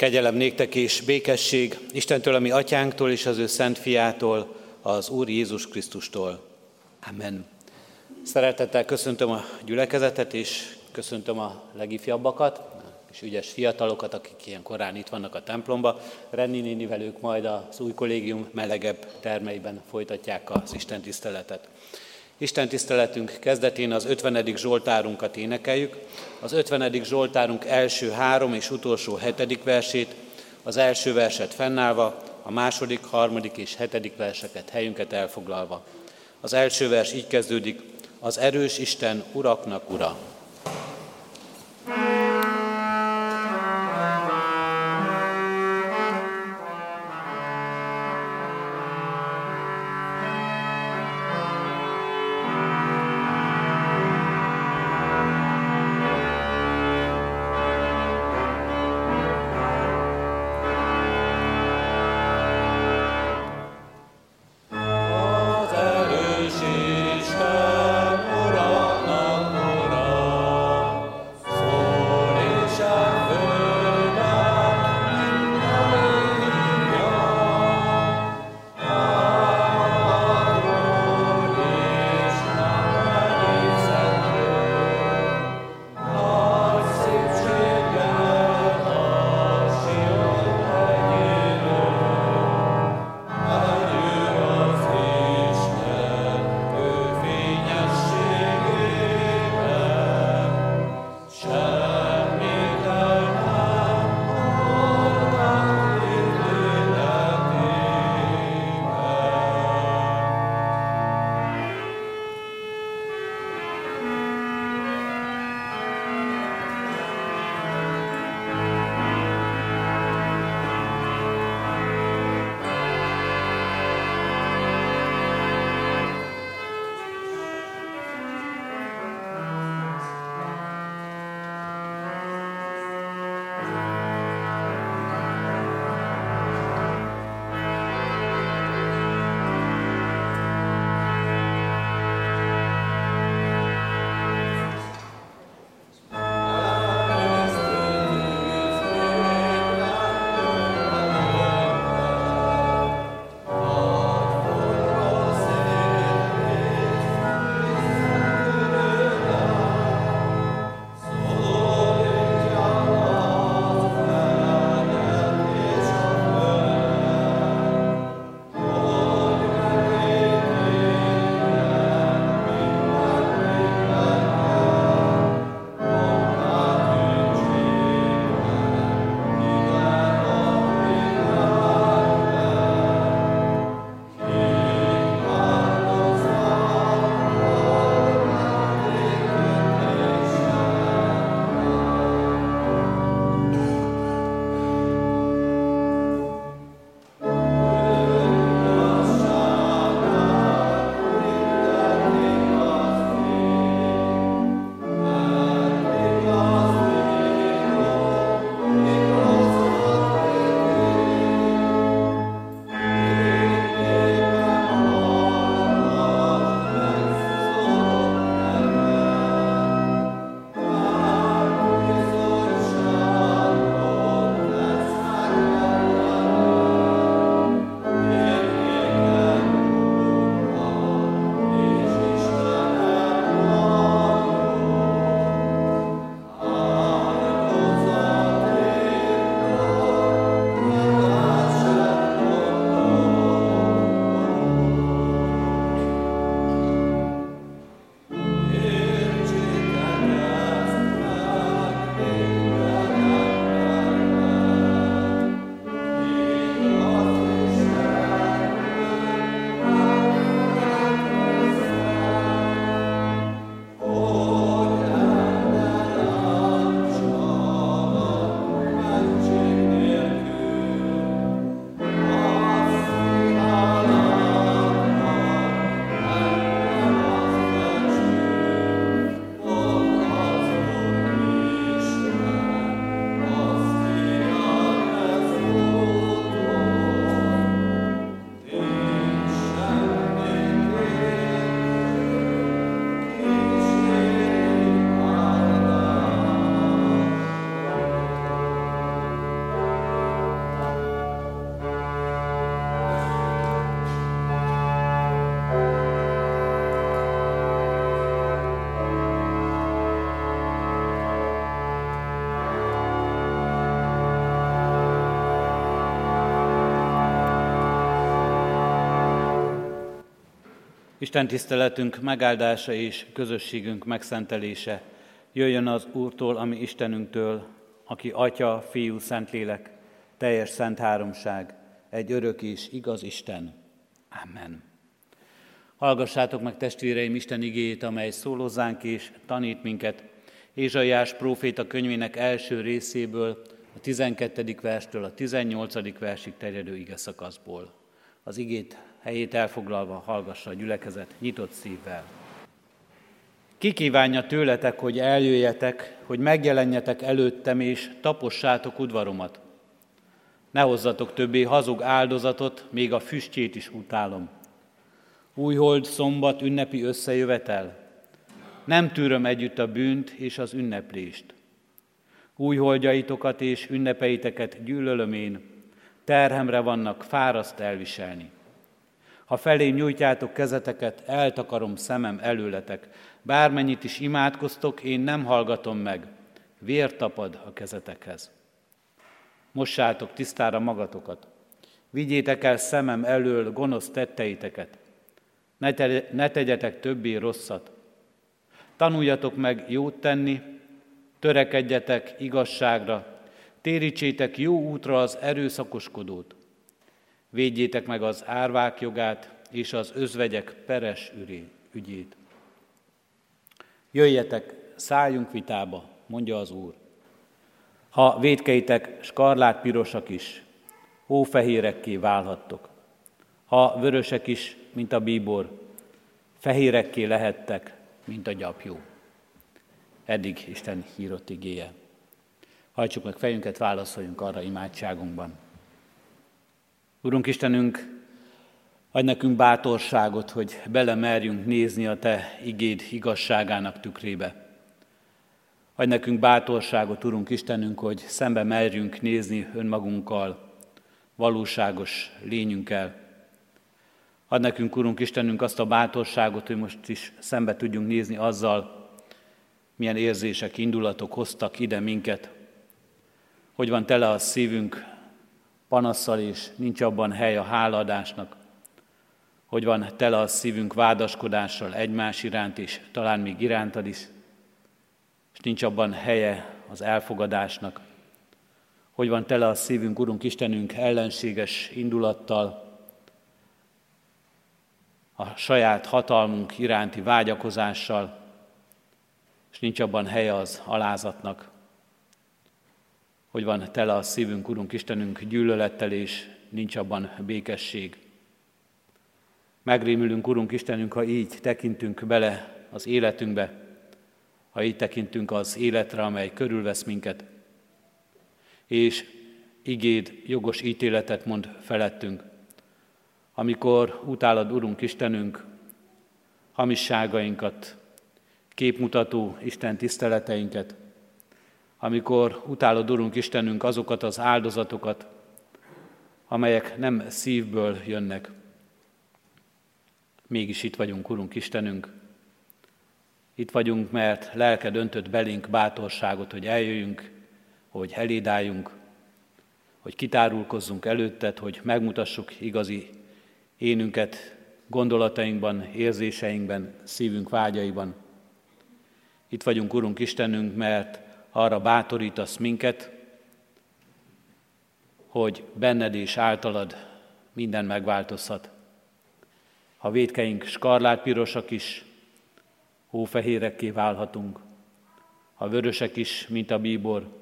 Kegyelem néktek és békesség Istentől, ami atyánktól és az ő szent fiától, az Úr Jézus Krisztustól. Amen. Szeretettel köszöntöm a gyülekezetet, és köszöntöm a legifjabbakat, és ügyes fiatalokat, akik ilyen korán itt vannak a templomba. Renni nénivel ők majd az új kollégium melegebb termeiben folytatják az Isten tiszteletet. Isten tiszteletünk kezdetén az 50. Zsoltárunkat énekeljük. Az 50. Zsoltárunk első három és utolsó hetedik versét, az első verset fennállva, a második, harmadik és hetedik verseket helyünket elfoglalva. Az első vers így kezdődik, az erős Isten uraknak ura. Isten tiszteletünk megáldása és közösségünk megszentelése jöjjön az Úrtól, ami Istenünktől, aki Atya, Fiú, Szentlélek, teljes szent háromság, egy örök és igaz Isten. Amen. Hallgassátok meg testvéreim Isten igéjét, amely szólózzánk és tanít minket. Ézsaiás próféta könyvének első részéből, a 12. verstől a 18. versig terjedő ige szakaszból. Az igét helyét elfoglalva hallgassa a gyülekezet nyitott szívvel. Ki kívánja tőletek, hogy eljöjjetek, hogy megjelenjetek előttem, és tapossátok udvaromat. Ne hozzatok többé hazug áldozatot, még a füstjét is utálom. Újhold, szombat, ünnepi összejövetel. Nem tűröm együtt a bűnt és az ünneplést. Újholdjaitokat és ünnepeiteket gyűlölöm én, terhemre vannak, fáraszt elviselni. Ha felém nyújtjátok kezeteket, eltakarom szemem előletek. Bármennyit is imádkoztok, én nem hallgatom meg. Vér tapad a kezetekhez. Mossátok tisztára magatokat. Vigyétek el szemem elől gonosz tetteiteket. Ne, te, ne tegyetek többé rosszat. Tanuljatok meg jót tenni, törekedjetek igazságra, térítsétek jó útra az erőszakoskodót. Védjétek meg az árvák jogát és az özvegyek peres ügyét. Jöjjetek, szálljunk vitába, mondja az Úr. Ha védkeitek skarlát pirosak is, hófehérekké válhattok. Ha vörösek is, mint a bíbor, fehérekké lehettek, mint a gyapjú. Eddig Isten hírott igéje. Hajtsuk meg fejünket, válaszoljunk arra imádságunkban. Urunk Istenünk, adj nekünk bátorságot, hogy belemerjünk nézni a Te igéd igazságának tükrébe. Adj nekünk bátorságot, Urunk Istenünk, hogy szembe merjünk nézni önmagunkkal, valóságos lényünkkel. Ad nekünk, Urunk Istenünk, azt a bátorságot, hogy most is szembe tudjunk nézni azzal, milyen érzések, indulatok hoztak ide minket, hogy van tele a szívünk panasszal, és nincs abban hely a háladásnak, hogy van tele a szívünk vádaskodással egymás iránt, és talán még irántad is, és nincs abban helye az elfogadásnak, hogy van tele a szívünk, Urunk Istenünk, ellenséges indulattal, a saját hatalmunk iránti vágyakozással, és nincs abban helye az alázatnak, hogy van tele a szívünk, Urunk Istenünk, gyűlölettel, és nincs abban békesség. Megrémülünk, Urunk Istenünk, ha így tekintünk bele az életünkbe, ha így tekintünk az életre, amely körülvesz minket, és igéd jogos ítéletet mond felettünk. Amikor utálad, Urunk Istenünk, hamisságainkat, képmutató Isten tiszteleteinket, amikor utálod, Urunk Istenünk, azokat az áldozatokat, amelyek nem szívből jönnek. Mégis itt vagyunk, Urunk Istenünk. Itt vagyunk, mert lelke döntött belénk bátorságot, hogy eljöjjünk, hogy elédáljunk, hogy kitárulkozzunk előtted, hogy megmutassuk igazi énünket gondolatainkban, érzéseinkben, szívünk vágyaiban. Itt vagyunk, Urunk Istenünk, mert arra bátorítasz minket, hogy benned és általad minden megváltozhat. Ha védkeink skarlátpirosak is, hófehérekké válhatunk. Ha vörösek is, mint a bíbor,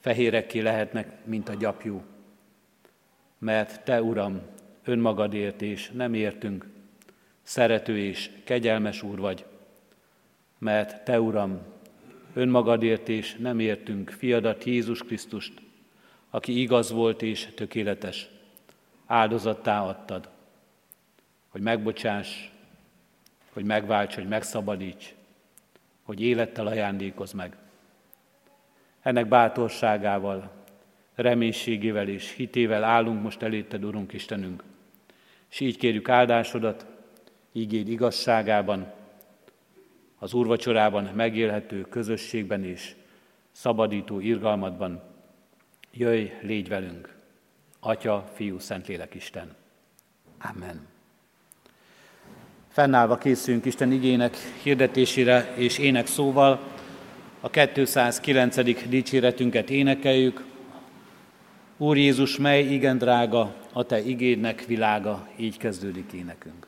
fehérekké lehetnek, mint a gyapjú. Mert Te, Uram, önmagadért és nem értünk, szerető és kegyelmes Úr vagy, mert Te, Uram, önmagadért és nem értünk. Fiadat Jézus Krisztust, aki igaz volt és tökéletes, áldozattá adtad, hogy megbocsáss, hogy megválts, hogy megszabadíts, hogy élettel ajándékoz meg. Ennek bátorságával, reménységével és hitével állunk most elétted, Urunk Istenünk, és így kérjük áldásodat, ígéd igazságában, az úrvacsorában megélhető közösségben és szabadító irgalmadban. Jöjj, légy velünk! Atya, Fiú, Szentlélek Isten. Amen. Fennállva készülünk Isten igének hirdetésére és ének szóval. A 209. dicséretünket énekeljük. Úr Jézus, mely igen drága, a Te igédnek világa, így kezdődik énekünk.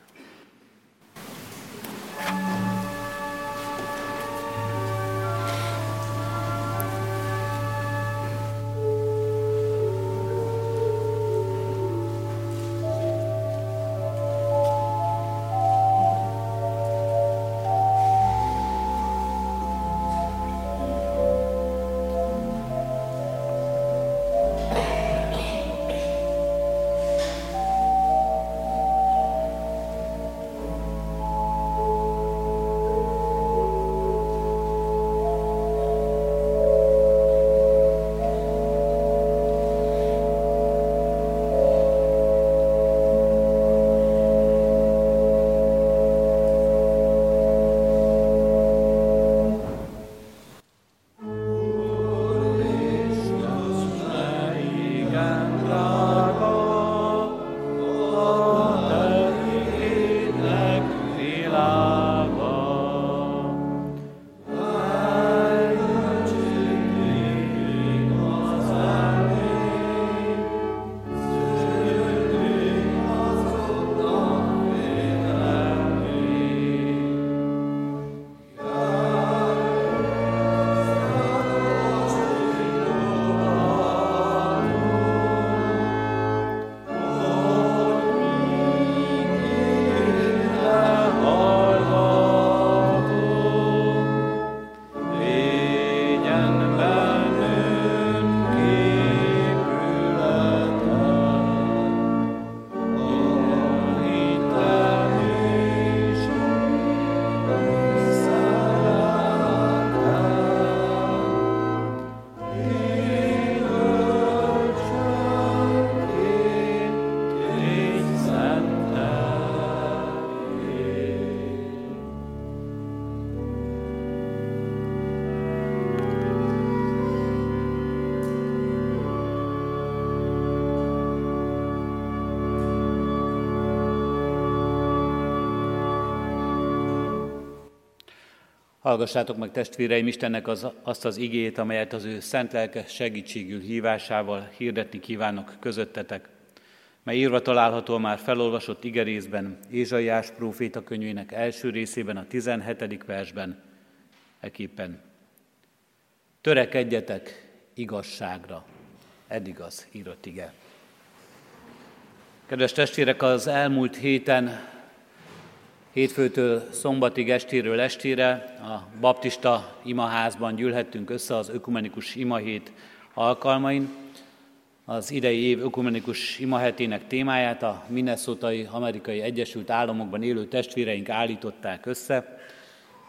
Hallgassátok meg testvéreim Istennek az, azt az igét, amelyet az ő szent lelke segítségül hívásával hirdetni kívánok közöttetek, mely írva található már felolvasott igerészben, Ézsaiás próféta könyvének első részében, a 17. versben, eképpen. Törekedjetek igazságra. Eddig az írott ige. Kedves testvérek, az elmúlt héten Hétfőtől szombatig estéről estére a baptista imaházban gyűlhettünk össze az ökumenikus imahét alkalmain. Az idei év ökumenikus imahetének témáját a Minnesotai Amerikai Egyesült Államokban élő testvéreink állították össze,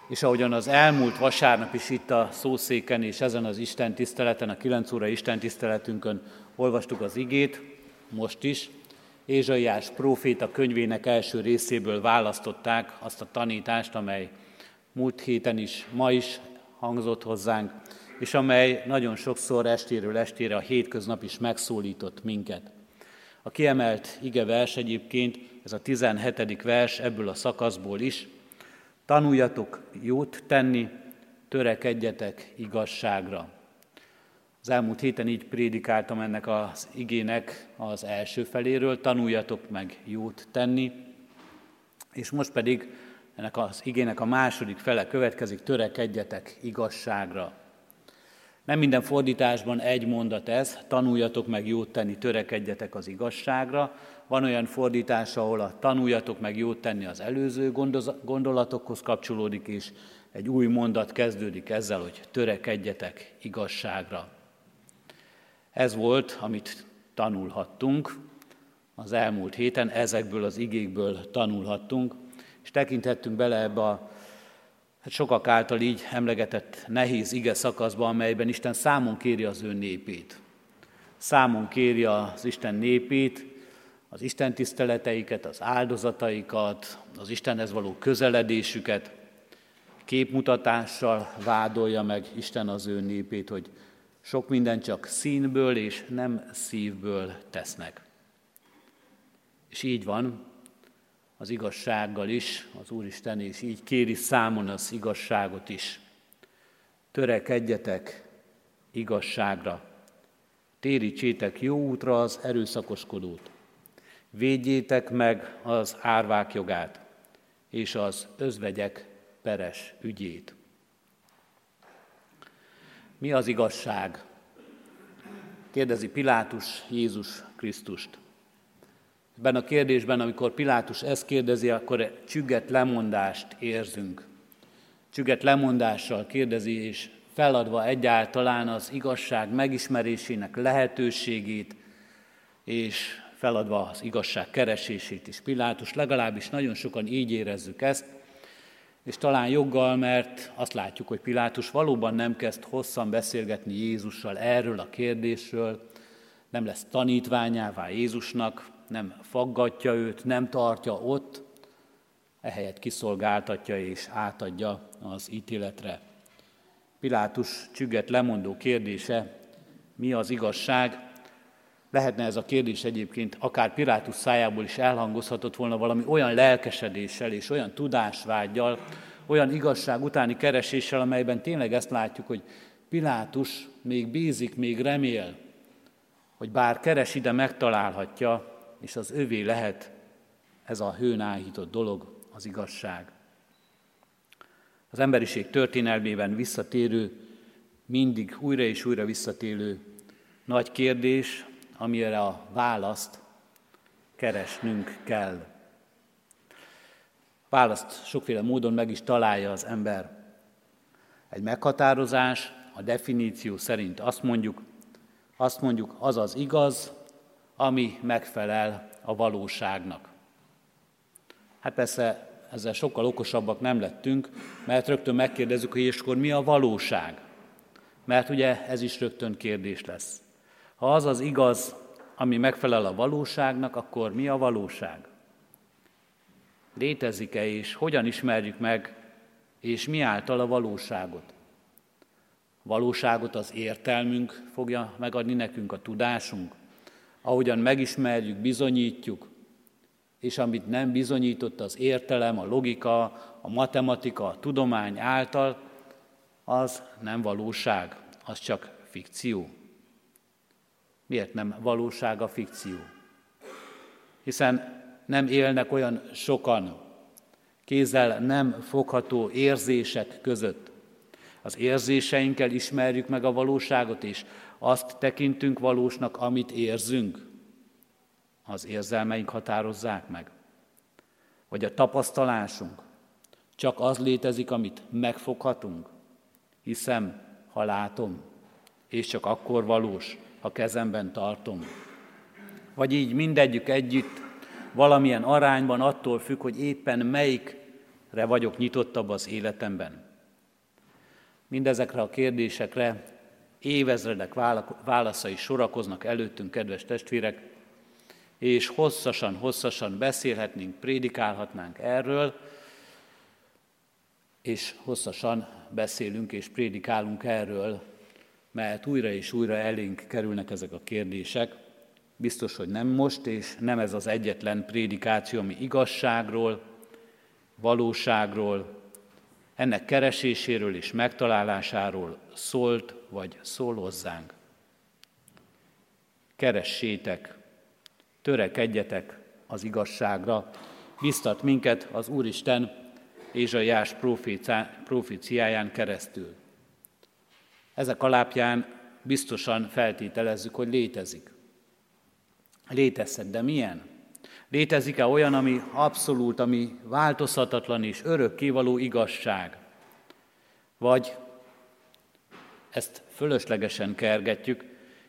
és ahogyan az elmúlt vasárnap is itt a szószéken és ezen az Isten tiszteleten, a 9 óra Isten tiszteletünkön olvastuk az igét, most is, Ézsaiás próféta könyvének első részéből választották azt a tanítást, amely múlt héten is, ma is hangzott hozzánk, és amely nagyon sokszor estéről estére a hétköznap is megszólított minket. A kiemelt ige vers egyébként, ez a 17. vers ebből a szakaszból is, tanuljatok jót tenni, törekedjetek igazságra. Az elmúlt héten így prédikáltam ennek az igének az első feléről, tanuljatok meg jót tenni, és most pedig ennek az igének a második fele következik, törekedjetek igazságra. Nem minden fordításban egy mondat ez, tanuljatok meg jót tenni, törekedjetek az igazságra. Van olyan fordítás, ahol a tanuljatok meg jót tenni az előző gondolatokhoz kapcsolódik, és egy új mondat kezdődik ezzel, hogy törekedjetek igazságra. Ez volt, amit tanulhattunk az elmúlt héten, ezekből az igékből tanulhattunk, és tekinthettünk bele ebbe a hát sokak által így emlegetett nehéz ige szakaszba, amelyben Isten számon kéri az ő népét. Számon kéri az Isten népét, az Isten tiszteleteiket, az áldozataikat, az Istenhez való közeledésüket, képmutatással vádolja meg Isten az ő népét, hogy sok minden csak színből és nem szívből tesznek. És így van, az igazsággal is, az Úristen és így kéri számon az igazságot is. Törekedjetek igazságra, térítsétek jó útra az erőszakoskodót, védjétek meg az árvák jogát és az özvegyek peres ügyét. Mi az igazság? Kérdezi Pilátus Jézus Krisztust. Ebben a kérdésben, amikor Pilátus ezt kérdezi, akkor csügget lemondást érzünk. Csügget lemondással kérdezi, és feladva egyáltalán az igazság megismerésének lehetőségét, és feladva az igazság keresését is. Pilátus legalábbis nagyon sokan így érezzük ezt, és talán joggal, mert azt látjuk, hogy Pilátus valóban nem kezd hosszan beszélgetni Jézussal erről a kérdésről, nem lesz tanítványává Jézusnak, nem faggatja őt, nem tartja ott, ehelyett kiszolgáltatja és átadja az ítéletre. Pilátus csügget lemondó kérdése, mi az igazság? Lehetne ez a kérdés egyébként akár Pilátus szájából is elhangozhatott volna valami olyan lelkesedéssel és olyan tudásvágyjal, olyan igazság utáni kereséssel, amelyben tényleg ezt látjuk, hogy Pilátus még bízik, még remél, hogy bár keres ide, megtalálhatja, és az övé lehet ez a hőn áhított dolog, az igazság. Az emberiség történelmében visszatérő, mindig újra és újra visszatérő nagy kérdés, amire a választ keresnünk kell. Választ sokféle módon meg is találja az ember. Egy meghatározás, a definíció szerint azt mondjuk, azt mondjuk, az az igaz, ami megfelel a valóságnak. Hát persze ezzel sokkal okosabbak nem lettünk, mert rögtön megkérdezzük, hogy és akkor mi a valóság? Mert ugye ez is rögtön kérdés lesz. Ha az az igaz, ami megfelel a valóságnak, akkor mi a valóság? Létezik-e és hogyan ismerjük meg, és mi által a valóságot? Valóságot az értelmünk fogja megadni nekünk, a tudásunk, ahogyan megismerjük, bizonyítjuk, és amit nem bizonyított az értelem, a logika, a matematika, a tudomány által, az nem valóság, az csak fikció. Miért nem valóság a fikció? Hiszen nem élnek olyan sokan kézzel nem fogható érzések között. Az érzéseinkkel ismerjük meg a valóságot, és azt tekintünk valósnak, amit érzünk. Az érzelmeink határozzák meg. Vagy a tapasztalásunk. Csak az létezik, amit megfoghatunk. Hiszem, ha látom, és csak akkor valós, ha kezemben tartom. Vagy így mindegyük együtt, valamilyen arányban attól függ, hogy éppen melyikre vagyok nyitottabb az életemben. Mindezekre a kérdésekre évezredek válaszai sorakoznak előttünk, kedves testvérek, és hosszasan, hosszasan beszélhetnénk, prédikálhatnánk erről, és hosszasan beszélünk és prédikálunk erről, mert újra és újra elénk kerülnek ezek a kérdések. Biztos, hogy nem most, és nem ez az egyetlen prédikáció, ami igazságról, valóságról, ennek kereséséről és megtalálásáról szólt, vagy szól hozzánk. Keressétek, törekedjetek az igazságra, biztat minket az Úristen Ézsaiás proféciáján keresztül. Ezek alapján biztosan feltételezzük, hogy létezik. Létezhet, de milyen? Létezik-e olyan, ami abszolút, ami változhatatlan és örökkévaló igazság? Vagy ezt fölöslegesen kergetjük,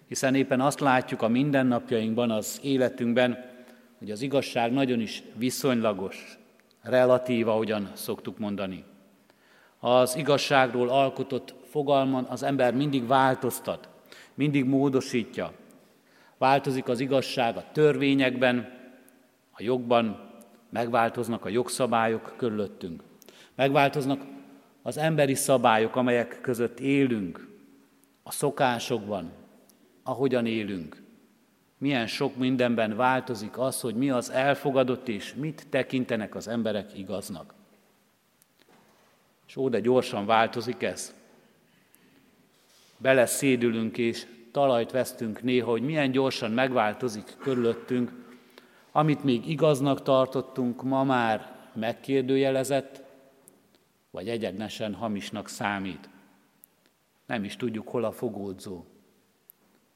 hiszen éppen azt látjuk a mindennapjainkban, az életünkben, hogy az igazság nagyon is viszonylagos, relatív, ahogyan szoktuk mondani. Az igazságról alkotott fogalman az ember mindig változtat, mindig módosítja. Változik az igazság a törvényekben, a jogban, megváltoznak a jogszabályok körülöttünk. Megváltoznak az emberi szabályok, amelyek között élünk, a szokásokban, ahogyan élünk. milyen sok mindenben változik az, hogy mi az elfogadott és mit tekintenek az emberek igaznak. És ó, de gyorsan változik ez. Beleszédülünk és talajt vesztünk néha, hogy milyen gyorsan megváltozik körülöttünk, amit még igaznak tartottunk, ma már megkérdőjelezett, vagy egyenesen hamisnak számít. Nem is tudjuk, hol a fogódzó.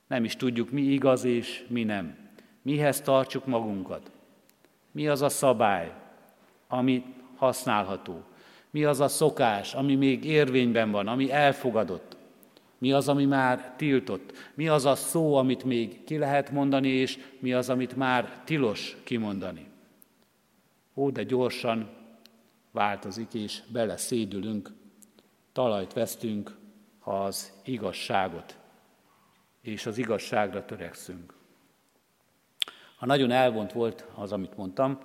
Nem is tudjuk, mi igaz és mi nem. Mihez tartsuk magunkat. Mi az a szabály, ami használható. Mi az a szokás, ami még érvényben van, ami elfogadott. Mi az, ami már tiltott? Mi az a szó, amit még ki lehet mondani, és mi az, amit már tilos kimondani? Ó, de gyorsan változik, és beleszédülünk, talajt vesztünk, az igazságot és az igazságra törekszünk. Ha nagyon elvont volt az, amit mondtam,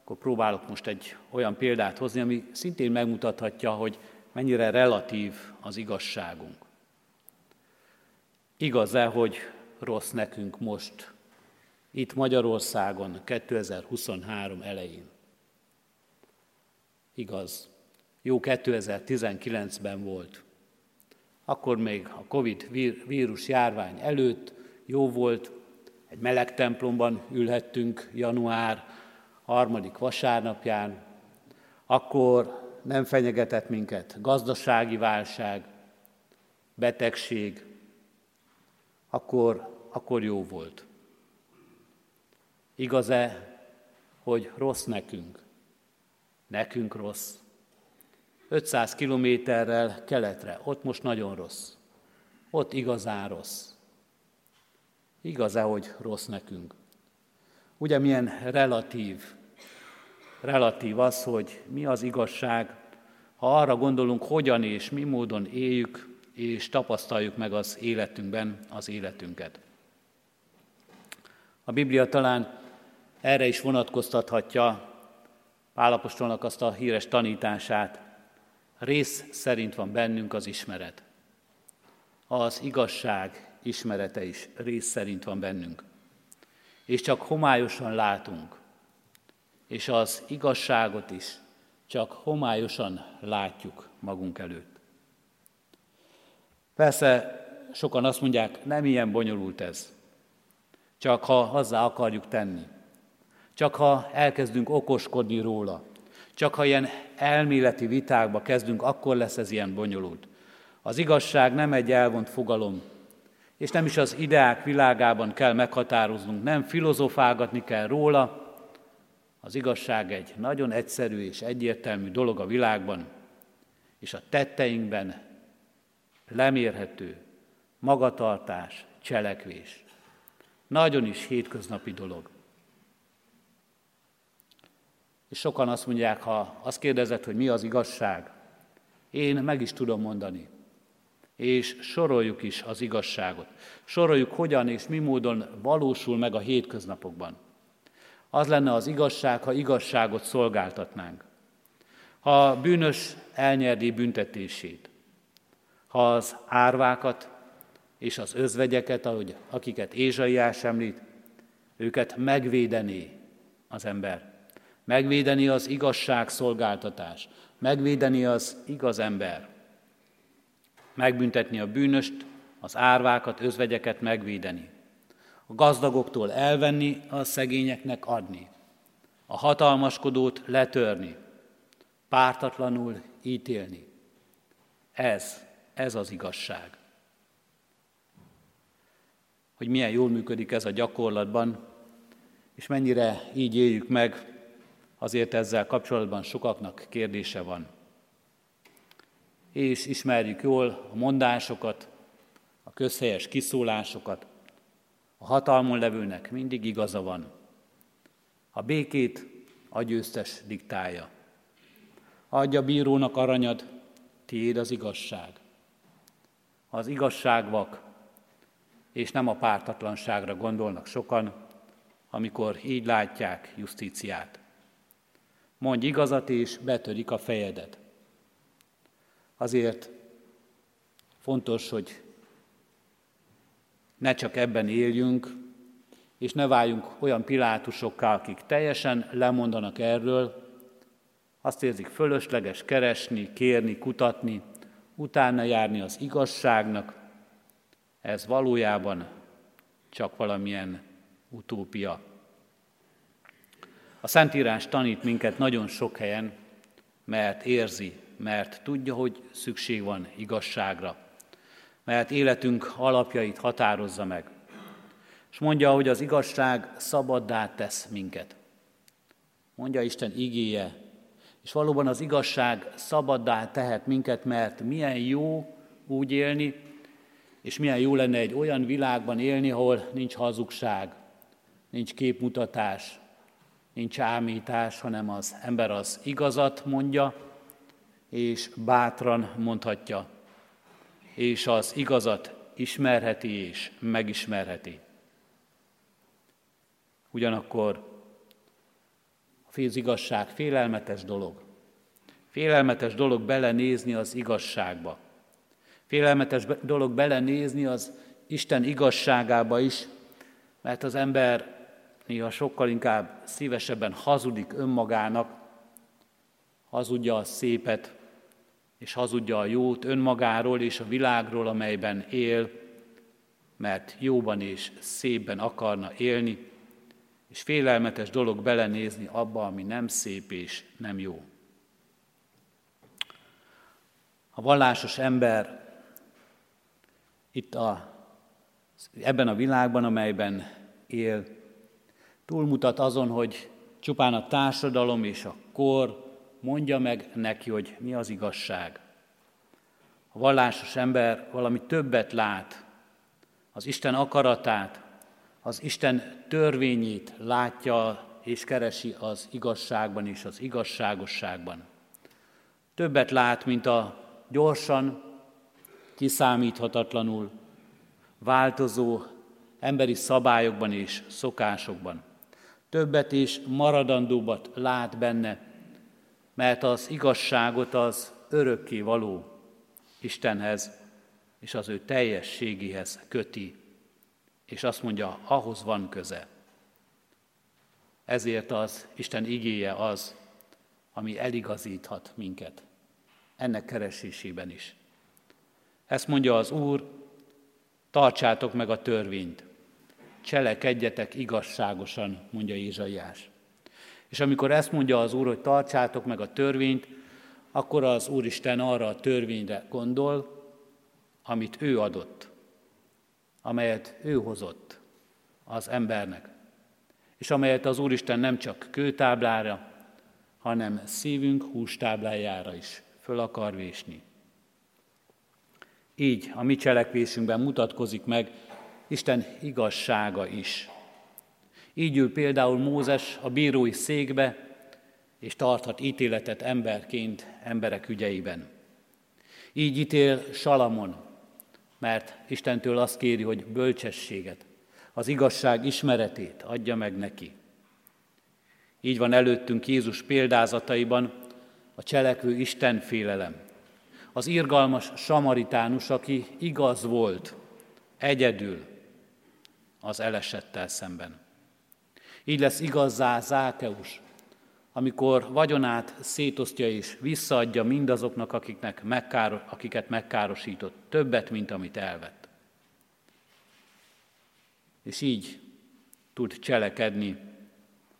akkor próbálok most egy olyan példát hozni, ami szintén megmutathatja, hogy mennyire relatív az igazságunk. Igaz-e, hogy rossz nekünk most, itt Magyarországon, 2023 elején? Igaz. Jó 2019-ben volt. Akkor még a Covid vírus járvány előtt jó volt, egy meleg templomban ülhettünk január harmadik vasárnapján, akkor nem fenyegetett minket gazdasági válság, betegség, akkor, akkor jó volt. Igaz-e, hogy rossz nekünk? Nekünk rossz. 500 kilométerrel keletre, ott most nagyon rossz. Ott igazán rossz. Igaz-e, hogy rossz nekünk? Ugye milyen relatív, relatív az, hogy mi az igazság, ha arra gondolunk, hogyan és mi módon éljük, és tapasztaljuk meg az életünkben az életünket. A Biblia talán erre is vonatkoztathatja Pálapostolnak azt a híres tanítását. Rész szerint van bennünk az ismeret. Az igazság ismerete is rész szerint van bennünk. És csak homályosan látunk, és az igazságot is csak homályosan látjuk magunk előtt. Persze sokan azt mondják, nem ilyen bonyolult ez. Csak ha hozzá akarjuk tenni. Csak ha elkezdünk okoskodni róla. Csak ha ilyen elméleti vitákba kezdünk, akkor lesz ez ilyen bonyolult. Az igazság nem egy elvont fogalom, és nem is az ideák világában kell meghatároznunk, nem filozofálgatni kell róla. Az igazság egy nagyon egyszerű és egyértelmű dolog a világban, és a tetteinkben lemérhető, magatartás, cselekvés. Nagyon is hétköznapi dolog. És sokan azt mondják, ha azt kérdezett, hogy mi az igazság, én meg is tudom mondani. És soroljuk is az igazságot. Soroljuk, hogyan és mi módon valósul meg a hétköznapokban. Az lenne az igazság, ha igazságot szolgáltatnánk. Ha bűnös elnyerdi büntetését, az árvákat és az özvegyeket, ahogy, akiket Ézsaiás említ, őket megvédené az ember. Megvédeni az igazságszolgáltatás, megvédeni az igaz ember. Megbüntetni a bűnöst, az árvákat, özvegyeket megvédeni. A gazdagoktól elvenni, a szegényeknek adni. A hatalmaskodót letörni. Pártatlanul ítélni. Ez ez az igazság. Hogy milyen jól működik ez a gyakorlatban, és mennyire így éljük meg, azért ezzel kapcsolatban sokaknak kérdése van. És ismerjük jól a mondásokat, a közhelyes kiszólásokat. A hatalmon levőnek mindig igaza van. A békét a győztes diktálja. Adja bírónak aranyad, tiéd az igazság az igazságvak, és nem a pártatlanságra gondolnak sokan, amikor így látják justíciát. Mondj igazat, és betörik a fejedet. Azért fontos, hogy ne csak ebben éljünk, és ne váljunk olyan pilátusokká, akik teljesen lemondanak erről, azt érzik fölösleges keresni, kérni, kutatni, utána járni az igazságnak, ez valójában csak valamilyen utópia. A Szentírás tanít minket nagyon sok helyen, mert érzi, mert tudja, hogy szükség van igazságra, mert életünk alapjait határozza meg. És mondja, hogy az igazság szabaddá tesz minket. Mondja Isten igéje, és valóban az igazság szabaddá tehet minket, mert milyen jó úgy élni, és milyen jó lenne egy olyan világban élni, ahol nincs hazugság, nincs képmutatás, nincs ámítás, hanem az ember az igazat mondja, és bátran mondhatja, és az igazat ismerheti és megismerheti. Ugyanakkor a igazság félelmetes dolog. Félelmetes dolog belenézni az igazságba. Félelmetes dolog belenézni az Isten igazságába is, mert az ember néha sokkal inkább szívesebben hazudik önmagának, hazudja a szépet, és hazudja a jót önmagáról és a világról, amelyben él, mert jóban és szépben akarna élni, és félelmetes dolog belenézni abba, ami nem szép és nem jó. A vallásos ember itt a, ebben a világban, amelyben él, túlmutat azon, hogy csupán a társadalom és a kor mondja meg neki, hogy mi az igazság. A vallásos ember valami többet lát, az Isten akaratát, az Isten törvényét látja és keresi az igazságban és az igazságosságban. Többet lát, mint a gyorsan, kiszámíthatatlanul változó emberi szabályokban és szokásokban. Többet és maradandóbat lát benne, mert az igazságot az örökké való Istenhez és az ő teljességéhez köti, és azt mondja, ahhoz van köze. Ezért az Isten igéje az, ami eligazíthat minket, ennek keresésében is. Ezt mondja az Úr, tartsátok meg a törvényt, cselekedjetek igazságosan, mondja Ézsaiás. És amikor ezt mondja az Úr, hogy tartsátok meg a törvényt, akkor az Úristen arra a törvényre gondol, amit ő adott, amelyet ő hozott az embernek, és amelyet az Úristen nem csak kőtáblára, hanem szívünk hústáblájára is föl akar vésni. Így a mi cselekvésünkben mutatkozik meg Isten igazsága is. Így ül például Mózes a bírói székbe, és tarthat ítéletet emberként emberek ügyeiben. Így ítél Salamon, mert Istentől azt kéri, hogy bölcsességet, az igazság ismeretét adja meg neki. Így van előttünk Jézus példázataiban a cselekvő Isten félelem. Az irgalmas samaritánus, aki igaz volt, egyedül az elesettel szemben. Így lesz igazzá Zákeus, amikor vagyonát szétosztja és visszaadja mindazoknak, akiknek megkáros, akiket megkárosított, többet, mint amit elvett. És így tud cselekedni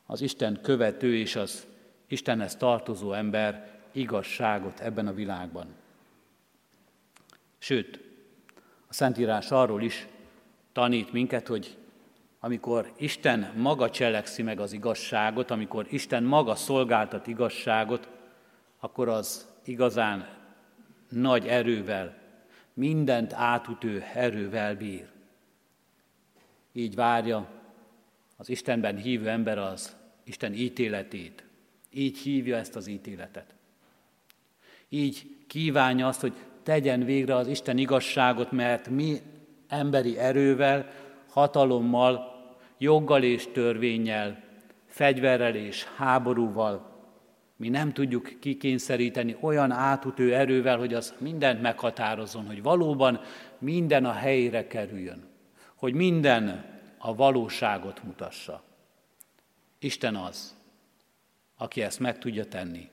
az Isten követő és az Istenhez tartozó ember igazságot ebben a világban. Sőt, a Szentírás arról is tanít minket, hogy amikor Isten maga cselekszi meg az igazságot, amikor Isten maga szolgáltat igazságot, akkor az igazán nagy erővel, mindent átütő erővel bír. Így várja az Istenben hívő ember az Isten ítéletét. Így hívja ezt az ítéletet. Így kívánja azt, hogy tegyen végre az Isten igazságot, mert mi emberi erővel, hatalommal joggal és törvényel, fegyverrel és háborúval. Mi nem tudjuk kikényszeríteni olyan átutő erővel, hogy az mindent meghatározon, hogy valóban minden a helyére kerüljön, hogy minden a valóságot mutassa. Isten az, aki ezt meg tudja tenni.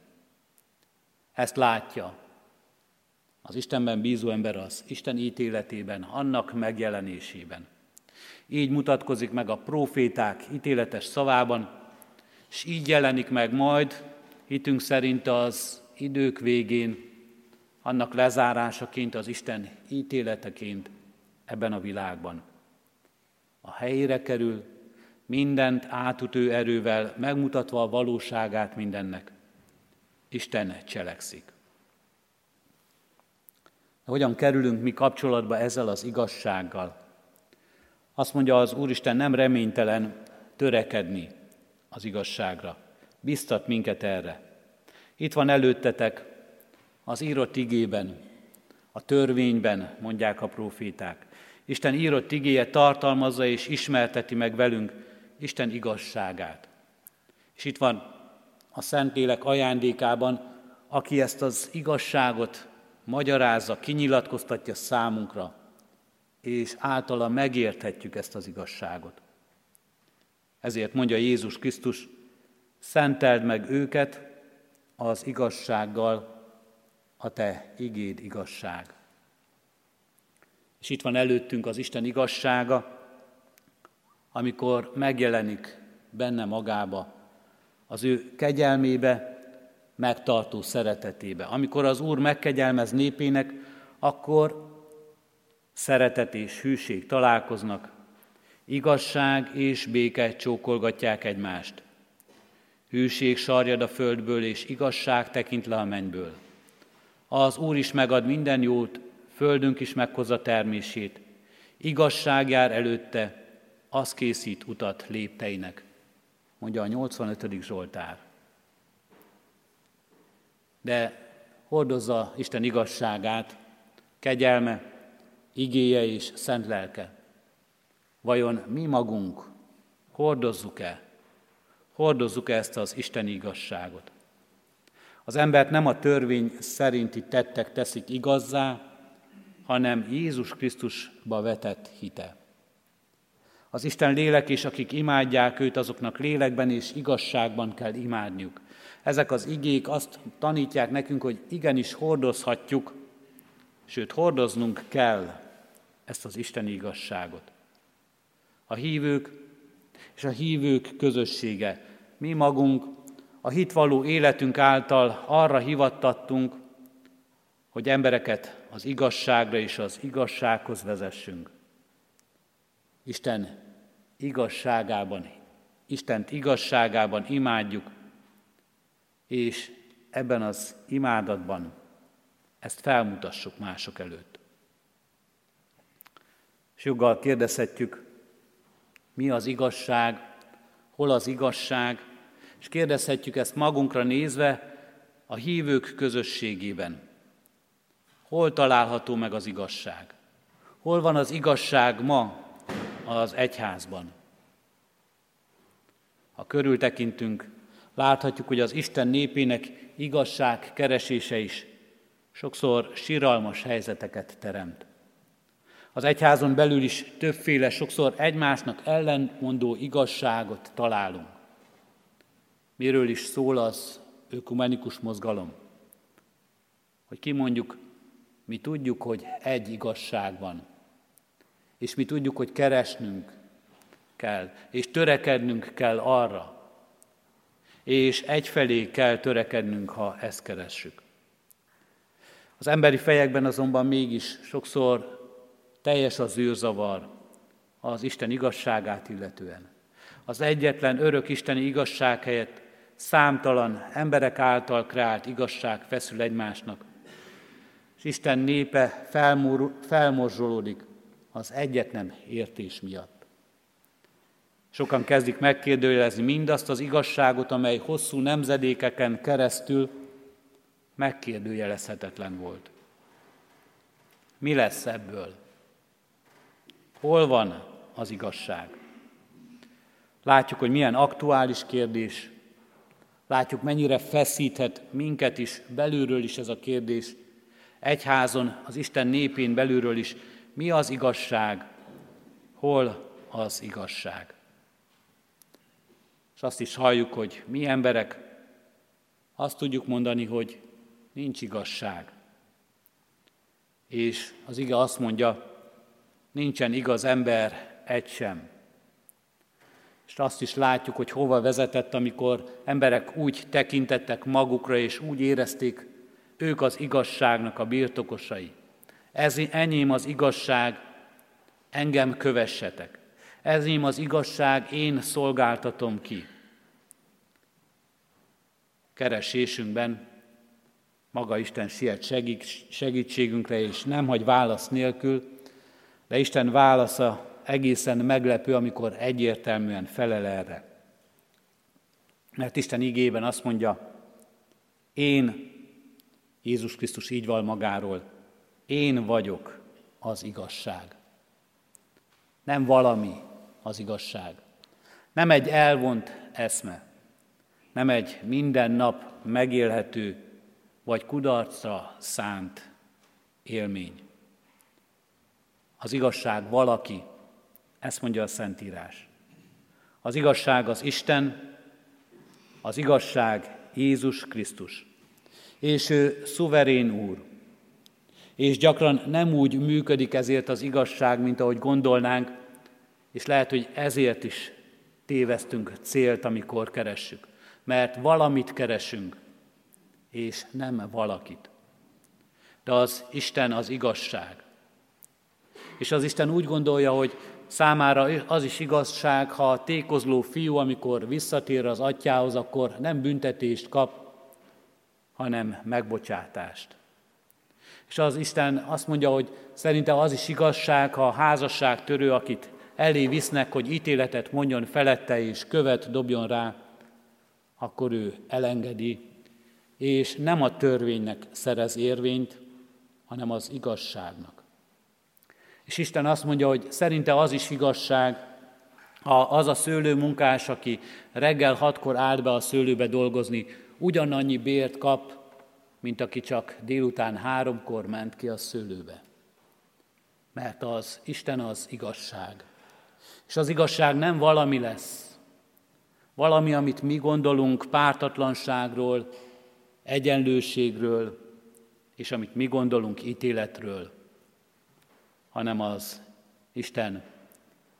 Ezt látja. Az Istenben bízó ember az Isten ítéletében, annak megjelenésében. Így mutatkozik meg a proféták ítéletes szavában, és így jelenik meg majd, hitünk szerint az idők végén, annak lezárásaként, az Isten ítéleteként ebben a világban. A helyére kerül, mindent átütő erővel, megmutatva a valóságát mindennek. Isten cselekszik. Hogyan kerülünk mi kapcsolatba ezzel az igazsággal? Azt mondja az Úristen, nem reménytelen törekedni az igazságra. Biztat minket erre. Itt van előttetek az írott igében, a törvényben, mondják a proféták. Isten írott igéje tartalmazza és ismerteti meg velünk Isten igazságát. És itt van a Szentlélek ajándékában, aki ezt az igazságot magyarázza, kinyilatkoztatja számunkra, és általa megérthetjük ezt az igazságot. Ezért mondja Jézus Krisztus, szenteld meg őket az igazsággal, a te igéd igazság. És itt van előttünk az Isten igazsága, amikor megjelenik benne magába, az ő kegyelmébe, megtartó szeretetébe. Amikor az Úr megkegyelmez népének, akkor szeretet és hűség találkoznak, igazság és béke csókolgatják egymást. Hűség sarjad a földből, és igazság tekint le a mennyből. Az Úr is megad minden jót, földünk is meghozza termését. Igazság jár előtte, az készít utat lépteinek, mondja a 85. Zsoltár. De hordozza Isten igazságát, kegyelme, igéje és szent lelke. Vajon mi magunk hordozzuk-e, hordozzuk-e ezt az Isten igazságot? Az embert nem a törvény szerinti tettek teszik igazzá, hanem Jézus Krisztusba vetett hite. Az Isten lélek is, akik imádják őt, azoknak lélekben és igazságban kell imádniuk. Ezek az igék azt tanítják nekünk, hogy igenis hordozhatjuk, sőt hordoznunk kell ezt az Isteni igazságot. A hívők és a hívők közössége, mi magunk a hitvaló életünk által arra hivattattunk, hogy embereket az igazságra és az igazsághoz vezessünk. Isten igazságában, Istent igazságában imádjuk, és ebben az imádatban ezt felmutassuk mások előtt. És joggal kérdezhetjük, mi az igazság, hol az igazság, és kérdezhetjük ezt magunkra nézve a hívők közösségében. Hol található meg az igazság? Hol van az igazság ma az egyházban? Ha körültekintünk, láthatjuk, hogy az Isten népének igazság keresése is sokszor siralmas helyzeteket teremt. Az egyházon belül is többféle, sokszor egymásnak ellenmondó igazságot találunk. Miről is szól az ökumenikus mozgalom? Hogy kimondjuk, mi tudjuk, hogy egy igazság van, és mi tudjuk, hogy keresnünk kell, és törekednünk kell arra, és egyfelé kell törekednünk, ha ezt keressük. Az emberi fejekben azonban mégis sokszor teljes az űrzavar az Isten igazságát illetően. Az egyetlen örök isteni igazság helyett számtalan emberek által kreált igazság feszül egymásnak, és Isten népe felmorzsolódik az egyetlen értés miatt. Sokan kezdik megkérdőjelezni mindazt az igazságot, amely hosszú nemzedékeken keresztül megkérdőjelezhetetlen volt. Mi lesz ebből? Hol van az igazság? Látjuk, hogy milyen aktuális kérdés, látjuk, mennyire feszíthet minket is, belülről is ez a kérdés, egyházon, az Isten népén belülről is, mi az igazság, hol az igazság. És azt is halljuk, hogy mi emberek azt tudjuk mondani, hogy nincs igazság. És az ige azt mondja, nincsen igaz ember egy sem. És azt is látjuk, hogy hova vezetett, amikor emberek úgy tekintettek magukra, és úgy érezték, ők az igazságnak a birtokosai. Ez enyém az igazság, engem kövessetek. Ezém az igazság, én szolgáltatom ki. Keresésünkben maga Isten siet segítségünkre, és nem hagy válasz nélkül, de Isten válasza egészen meglepő, amikor egyértelműen felel erre. Mert Isten igében azt mondja, én, Jézus Krisztus így val magáról, én vagyok az igazság. Nem valami az igazság. Nem egy elvont eszme. Nem egy minden nap megélhető vagy kudarcra szánt élmény. Az igazság valaki, ezt mondja a Szentírás. Az igazság az Isten, az igazság Jézus Krisztus. És ő szuverén úr. És gyakran nem úgy működik ezért az igazság, mint ahogy gondolnánk, és lehet, hogy ezért is tévesztünk célt, amikor keressük. Mert valamit keresünk, és nem valakit. De az Isten az igazság. És az Isten úgy gondolja, hogy számára az is igazság, ha a tékozló fiú, amikor visszatér az atyához, akkor nem büntetést kap, hanem megbocsátást. És az Isten azt mondja, hogy szerinte az is igazság, ha a házasság törő, akit elé visznek, hogy ítéletet mondjon felette és követ dobjon rá, akkor ő elengedi, és nem a törvénynek szerez érvényt, hanem az igazságnak. És Isten azt mondja, hogy szerinte az is igazság, ha az a szőlőmunkás, aki reggel hatkor állt be a szőlőbe dolgozni, ugyanannyi bért kap, mint aki csak délután háromkor ment ki a szőlőbe. Mert az Isten az igazság. És az igazság nem valami lesz, valami, amit mi gondolunk pártatlanságról, egyenlőségről, és amit mi gondolunk ítéletről, hanem az Isten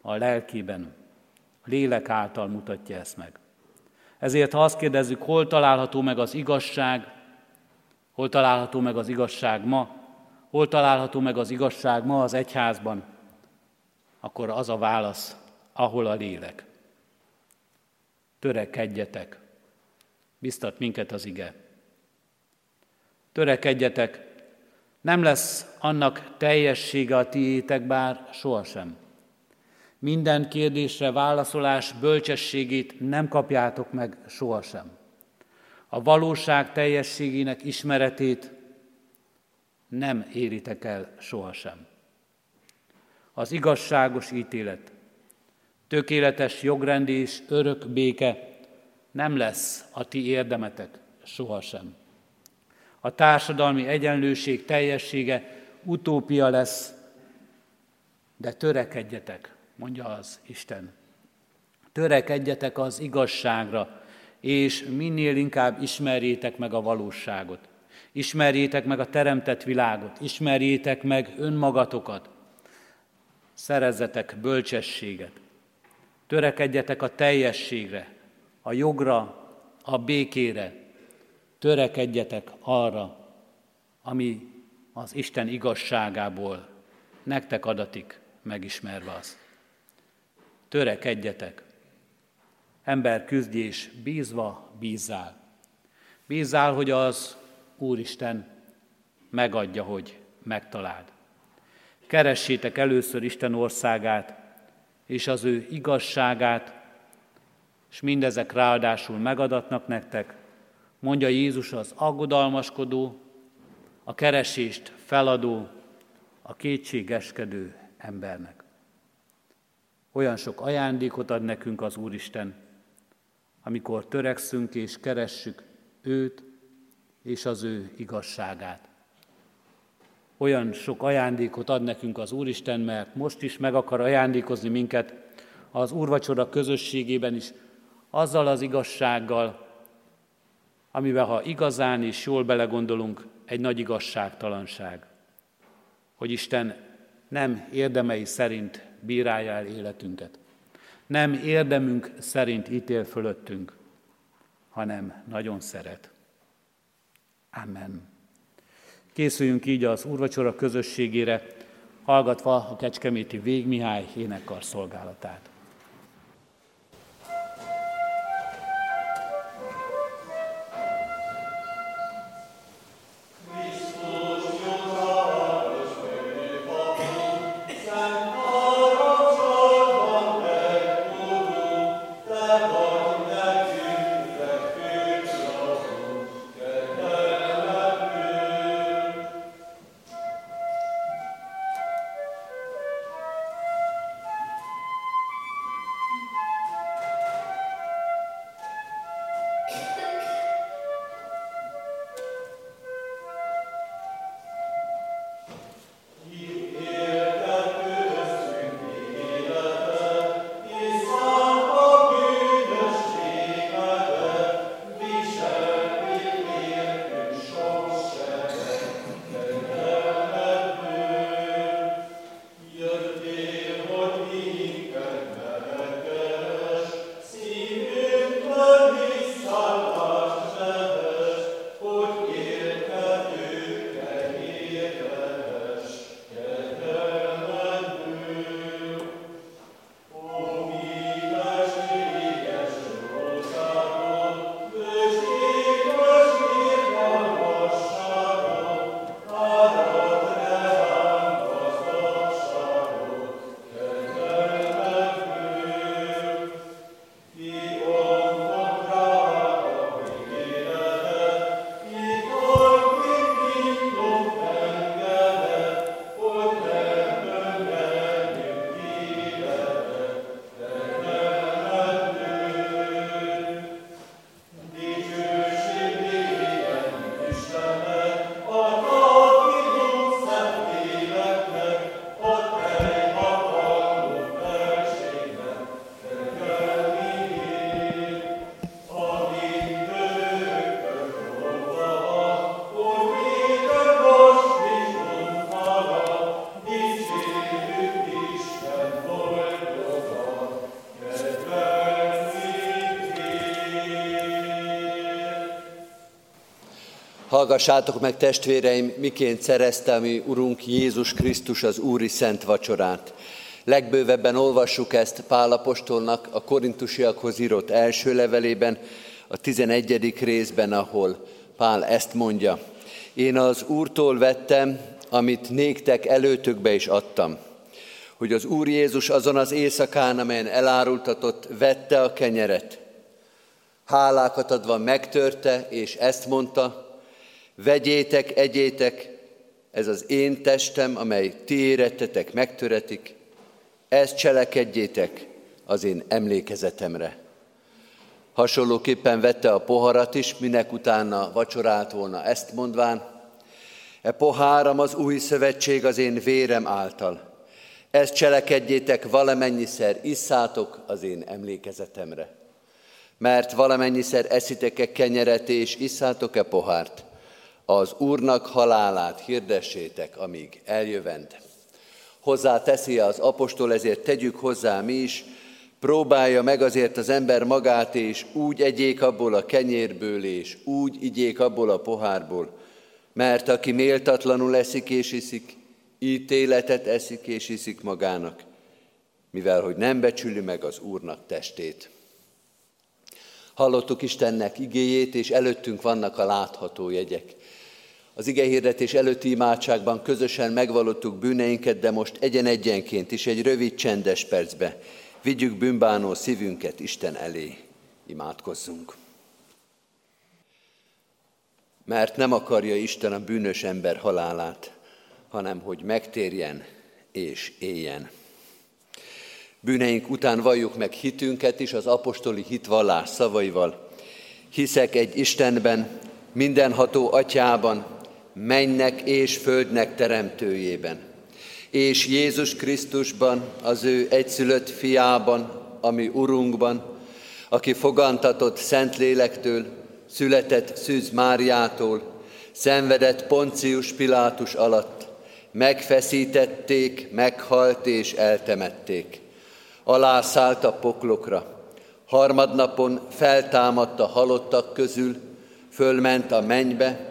a lelkében, a lélek által mutatja ezt meg. Ezért, ha azt kérdezzük, hol található meg az igazság, hol található meg az igazság ma, hol található meg az igazság ma az egyházban, akkor az a válasz, ahol a lélek. Törekedjetek, biztat minket az ige. Törekedjetek, nem lesz annak teljessége a tiétek, bár sohasem. Minden kérdésre válaszolás bölcsességét nem kapjátok meg sohasem. A valóság teljességének ismeretét nem éritek el sohasem. Az igazságos ítélet, tökéletes jogrend és örök béke nem lesz a ti érdemetek sohasem. A társadalmi egyenlőség teljessége utópia lesz, de törekedjetek, mondja az Isten. Törekedjetek az igazságra, és minél inkább ismerjétek meg a valóságot. Ismerjétek meg a teremtett világot, ismerjétek meg önmagatokat, szerezzetek bölcsességet, törekedjetek a teljességre, a jogra, a békére, törekedjetek arra, ami az Isten igazságából nektek adatik, megismerve az. Törekedjetek. Ember küzdés bízva bízzál. Bízzál, hogy az Úristen megadja, hogy megtaláld. Keressétek először Isten országát és az ő igazságát, és mindezek ráadásul megadatnak nektek, mondja Jézus az aggodalmaskodó, a keresést feladó, a kétségeskedő embernek. Olyan sok ajándékot ad nekünk az Úristen, amikor törekszünk és keressük őt és az ő igazságát. Olyan sok ajándékot ad nekünk az Úristen, mert most is meg akar ajándékozni minket az úrvacsora közösségében is azzal az igazsággal, amiben ha igazán és jól belegondolunk, egy nagy igazságtalanság, hogy Isten nem érdemei szerint bírálja el életünket, nem érdemünk szerint ítél fölöttünk, hanem nagyon szeret. Amen. Készüljünk így az úrvacsora közösségére, hallgatva a Kecskeméti Végmihály énekkar szolgálatát. Hallgassátok meg, testvéreim, miként szerezte mi Urunk Jézus Krisztus az Úri Szent Vacsorát. Legbővebben olvassuk ezt Pálapostolnak a korintusiakhoz írott első levelében, a 11. részben, ahol Pál ezt mondja. Én az Úrtól vettem, amit néktek előtökbe is adtam, hogy az Úr Jézus azon az éjszakán, amelyen elárultatott, vette a kenyeret. Hálákat adva megtörte, és ezt mondta, Vegyétek, egyétek, ez az én testem, amely ti érettetek, megtöretik, ezt cselekedjétek az én emlékezetemre. Hasonlóképpen vette a poharat is, minek utána vacsorált volna ezt mondván, e poháram az új szövetség az én vérem által. Ezt cselekedjétek valamennyiszer, isszátok az én emlékezetemre. Mert valamennyiszer eszitek-e kenyeret és isszátok-e pohárt, az Úrnak halálát hirdessétek, amíg eljövend. Hozzá teszi az apostol, ezért tegyük hozzá mi is, próbálja meg azért az ember magát, és úgy egyék abból a kenyérből, és úgy igyék abból a pohárból, mert aki méltatlanul eszik és iszik, ítéletet eszik és iszik magának, mivel hogy nem becsüli meg az Úrnak testét. Hallottuk Istennek igéjét, és előttünk vannak a látható jegyek. Az igehirdetés előtti imádságban közösen megvalottuk bűneinket, de most egyen-egyenként is egy rövid csendes percbe vigyük bűnbánó szívünket Isten elé. Imádkozzunk. Mert nem akarja Isten a bűnös ember halálát, hanem hogy megtérjen és éljen. Bűneink után valljuk meg hitünket is az apostoli hitvallás szavaival. Hiszek egy Istenben, mindenható atyában, mennek és földnek teremtőjében, és Jézus Krisztusban, az ő egyszülött fiában, ami Urunkban, aki fogantatott Szentlélektől, született Szűz Máriától, szenvedett Poncius Pilátus alatt, megfeszítették, meghalt és eltemették. Alászállt a poklokra, harmadnapon feltámadt a halottak közül, fölment a mennybe,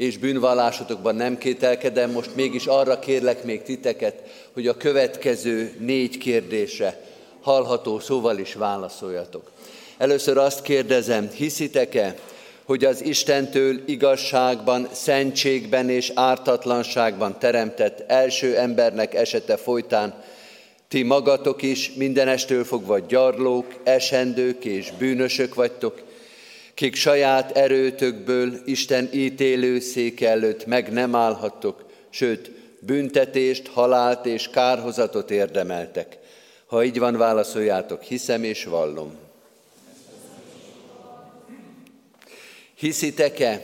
és bűnvallásotokban nem kételkedem, most mégis arra kérlek még titeket, hogy a következő négy kérdésre hallható szóval is válaszoljatok. Először azt kérdezem, hiszitek-e, hogy az Istentől igazságban, szentségben és ártatlanságban teremtett első embernek esete folytán ti magatok is mindenestől fogva gyarlók, esendők és bűnösök vagytok, kik saját erőtökből Isten ítélő szék előtt meg nem állhattok, sőt, büntetést, halált és kárhozatot érdemeltek. Ha így van, válaszoljátok, hiszem és vallom. Hiszitek-e,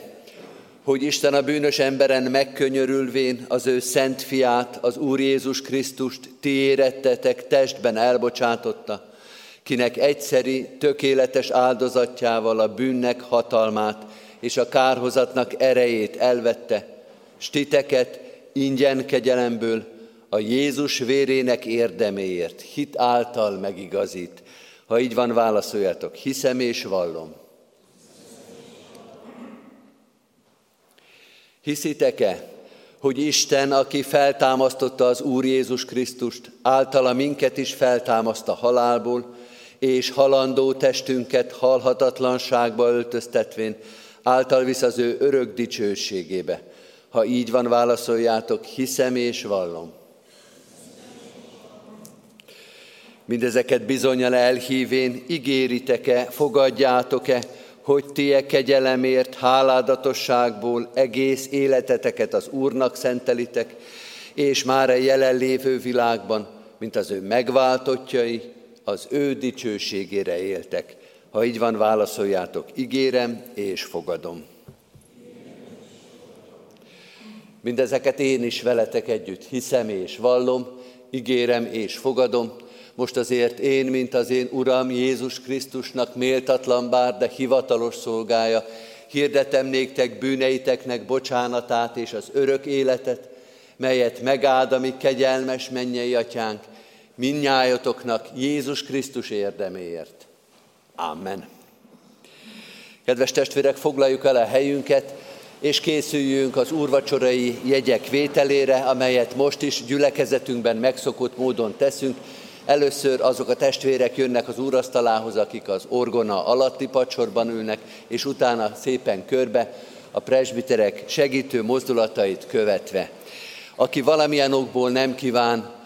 hogy Isten a bűnös emberen megkönyörülvén az ő szent fiát, az Úr Jézus Krisztust ti érettetek testben elbocsátotta, kinek egyszeri, tökéletes áldozatjával a bűnnek hatalmát és a kárhozatnak erejét elvette, stiteket ingyen kegyelemből a Jézus vérének érdeméért, hit által megigazít. Ha így van, válaszoljatok, hiszem és vallom. Hiszitek-e, hogy Isten, aki feltámasztotta az Úr Jézus Krisztust, általa minket is feltámaszt a halálból, és halandó testünket halhatatlanságba öltöztetvén, által visz az ő örök dicsőségébe. Ha így van, válaszoljátok, hiszem és vallom. Mindezeket bizonyal elhívén ígéritek-e, fogadjátok-e, hogy ti e kegyelemért, háládatosságból egész életeteket az Úrnak szentelitek, és már a jelenlévő világban, mint az ő megváltottjai, az ő dicsőségére éltek. Ha így van, válaszoljátok, ígérem és fogadom. Mindezeket én is veletek együtt hiszem és vallom, ígérem és fogadom. Most azért én, mint az én Uram Jézus Krisztusnak méltatlan bár, de hivatalos szolgája, hirdetem néktek bűneiteknek bocsánatát és az örök életet, melyet megáld a kegyelmes mennyei atyánk, minnyájatoknak Jézus Krisztus érdeméért. Amen. Kedves testvérek, foglaljuk el a helyünket, és készüljünk az úrvacsorai jegyek vételére, amelyet most is gyülekezetünkben megszokott módon teszünk. Először azok a testvérek jönnek az úrasztalához, akik az orgona alatti pacsorban ülnek, és utána szépen körbe a presbiterek segítő mozdulatait követve. Aki valamilyen okból nem kíván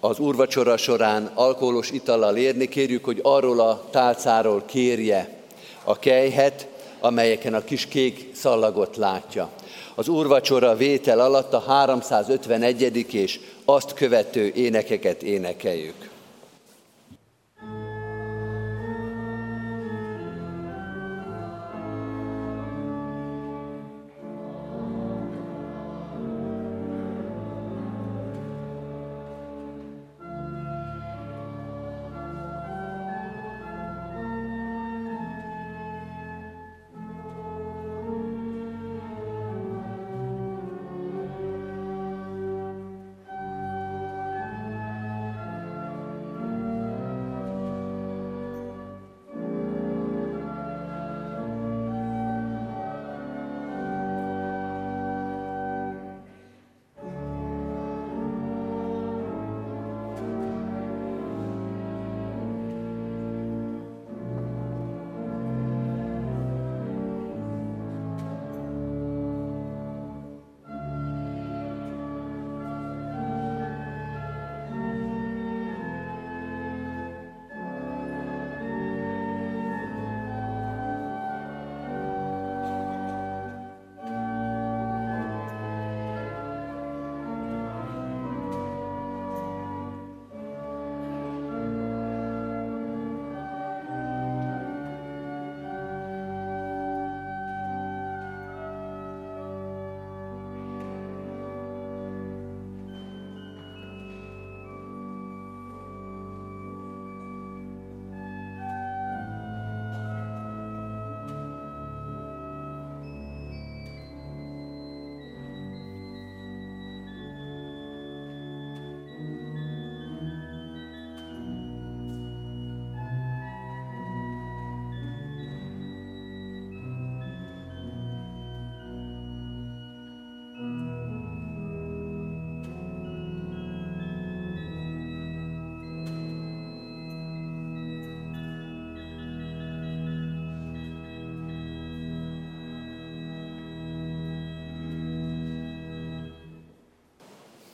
az úrvacsora során alkoholos itallal érni, kérjük, hogy arról a tálcáról kérje a kejhet, amelyeken a kis kék szallagot látja. Az úrvacsora vétel alatt a 351. és azt követő énekeket énekeljük.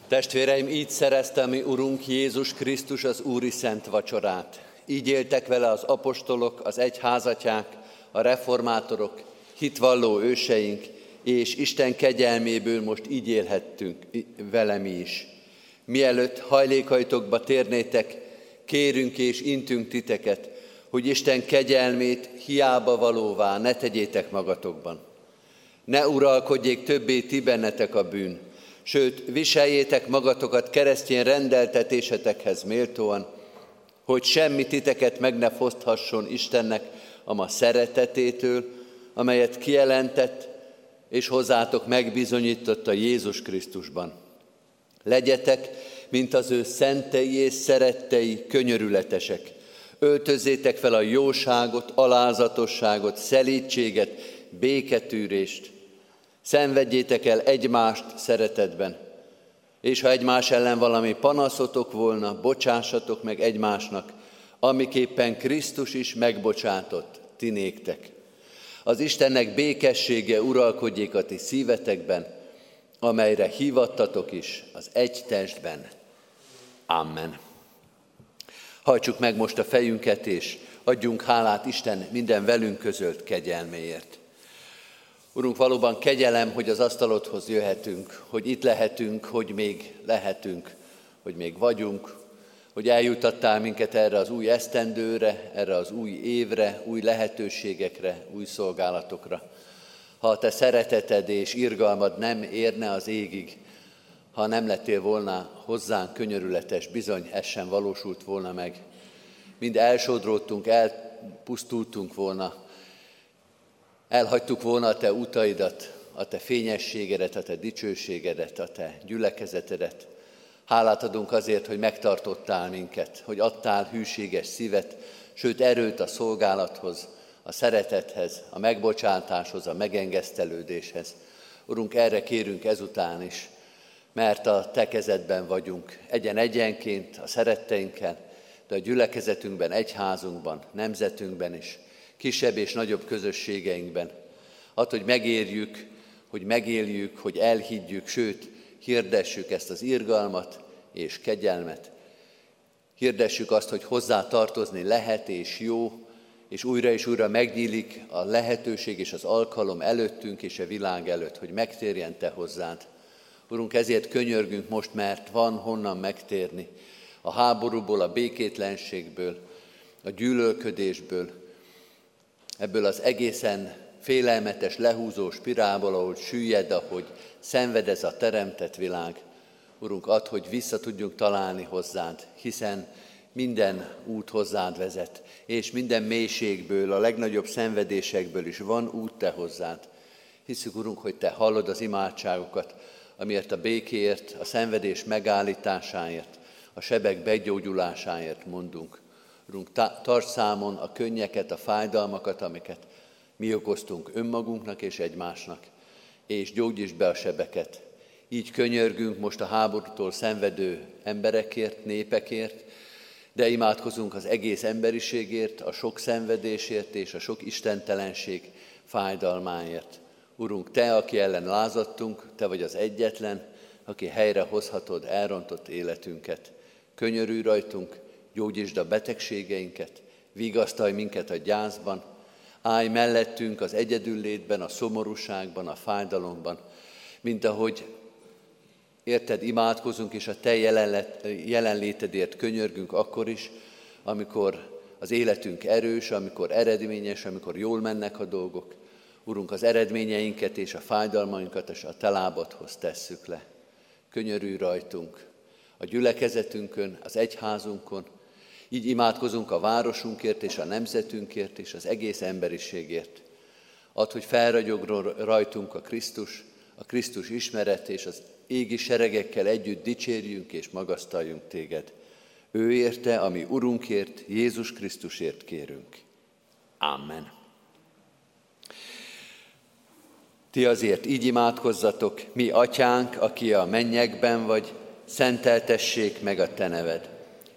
Testvéreim, így szerezte mi Urunk Jézus Krisztus az Úri Szent Vacsorát. Így éltek vele az apostolok, az egyházatják, a reformátorok, hitvalló őseink, és Isten kegyelméből most így élhettünk vele is. Mielőtt hajlékaitokba térnétek, kérünk és intünk titeket, hogy Isten kegyelmét hiába valóvá ne tegyétek magatokban. Ne uralkodjék többé ti bennetek a bűn, sőt, viseljétek magatokat keresztény rendeltetésetekhez méltóan, hogy semmi titeket meg ne foszthasson Istennek a ma szeretetétől, amelyet kijelentett, és hozzátok megbizonyította Jézus Krisztusban. Legyetek, mint az ő szentei és szerettei, könyörületesek. Öltözétek fel a jóságot, alázatosságot, szelítséget, béketűrést. Szenvedjétek el egymást szeretetben. És ha egymás ellen valami panaszotok volna, bocsássatok meg egymásnak, amiképpen Krisztus is megbocsátott ti néktek. Az Istennek békessége uralkodjék a ti szívetekben, amelyre hívattatok is az egy testben. Amen. Hajtsuk meg most a fejünket, és adjunk hálát Isten minden velünk közölt kegyelméért. Urunk, valóban kegyelem, hogy az asztalodhoz jöhetünk, hogy itt lehetünk, hogy még lehetünk, hogy még vagyunk, hogy eljutattál minket erre az új esztendőre, erre az új évre, új lehetőségekre, új szolgálatokra. Ha a te szereteted és irgalmad nem érne az égig, ha nem lettél volna hozzánk könyörületes, bizony ez sem valósult volna meg. Mind elsodródtunk, elpusztultunk volna, elhagytuk volna a te utaidat, a te fényességedet, a te dicsőségedet, a te gyülekezetedet. Hálát adunk azért, hogy megtartottál minket, hogy adtál hűséges szívet, sőt erőt a szolgálathoz, a szeretethez, a megbocsátáshoz, a megengesztelődéshez. Urunk, erre kérünk ezután is, mert a Te kezedben vagyunk, egyen-egyenként, a szeretteinkkel, de a gyülekezetünkben, egyházunkban, nemzetünkben is, kisebb és nagyobb közösségeinkben. Add, hogy megérjük, hogy megéljük, hogy elhiggyük, sőt, hirdessük ezt az irgalmat és kegyelmet. Hirdessük azt, hogy hozzá tartozni lehet és jó, és újra és újra megnyílik a lehetőség és az alkalom előttünk és a világ előtt, hogy megtérjen Te hozzád. Urunk, ezért könyörgünk most, mert van honnan megtérni. A háborúból, a békétlenségből, a gyűlölködésből, ebből az egészen félelmetes, lehúzó spirálból, ahol süllyed, ahogy szenved ez a teremtett világ. Urunk, add, hogy vissza tudjunk találni hozzád, hiszen minden út hozzád vezet, és minden mélységből, a legnagyobb szenvedésekből is van út te hozzád. Hiszük, Urunk, hogy Te hallod az imádságokat, amiért a békéért, a szenvedés megállításáért, a sebek begyógyulásáért mondunk. Urunk, tarts számon a könnyeket, a fájdalmakat, amiket mi okoztunk önmagunknak és egymásnak, és gyógyítsd be a sebeket. Így könyörgünk most a háborútól szenvedő emberekért, népekért, de imádkozunk az egész emberiségért, a sok szenvedésért és a sok istentelenség fájdalmáért. Urunk, Te, aki ellen lázadtunk, Te vagy az egyetlen, aki helyre hozhatod elrontott életünket. Könyörülj rajtunk, gyógyítsd a betegségeinket, vigasztalj minket a gyászban, állj mellettünk az egyedüllétben, a szomorúságban, a fájdalomban, mint ahogy érted, imádkozunk, és a Te jelenlétedért könyörgünk akkor is, amikor az életünk erős, amikor eredményes, amikor jól mennek a dolgok. Urunk, az eredményeinket és a fájdalmainkat és a Te lábadhoz tesszük le. Könyörülj rajtunk, a gyülekezetünkön, az egyházunkon, így imádkozunk a városunkért és a nemzetünkért és az egész emberiségért. Add, hogy felragyog rajtunk a Krisztus, a Krisztus ismeret és az égi seregekkel együtt dicsérjünk és magasztaljunk téged. Ő érte, ami Urunkért, Jézus Krisztusért kérünk. Amen. Ti azért így imádkozzatok, mi atyánk, aki a mennyekben vagy, szenteltessék meg a te neved.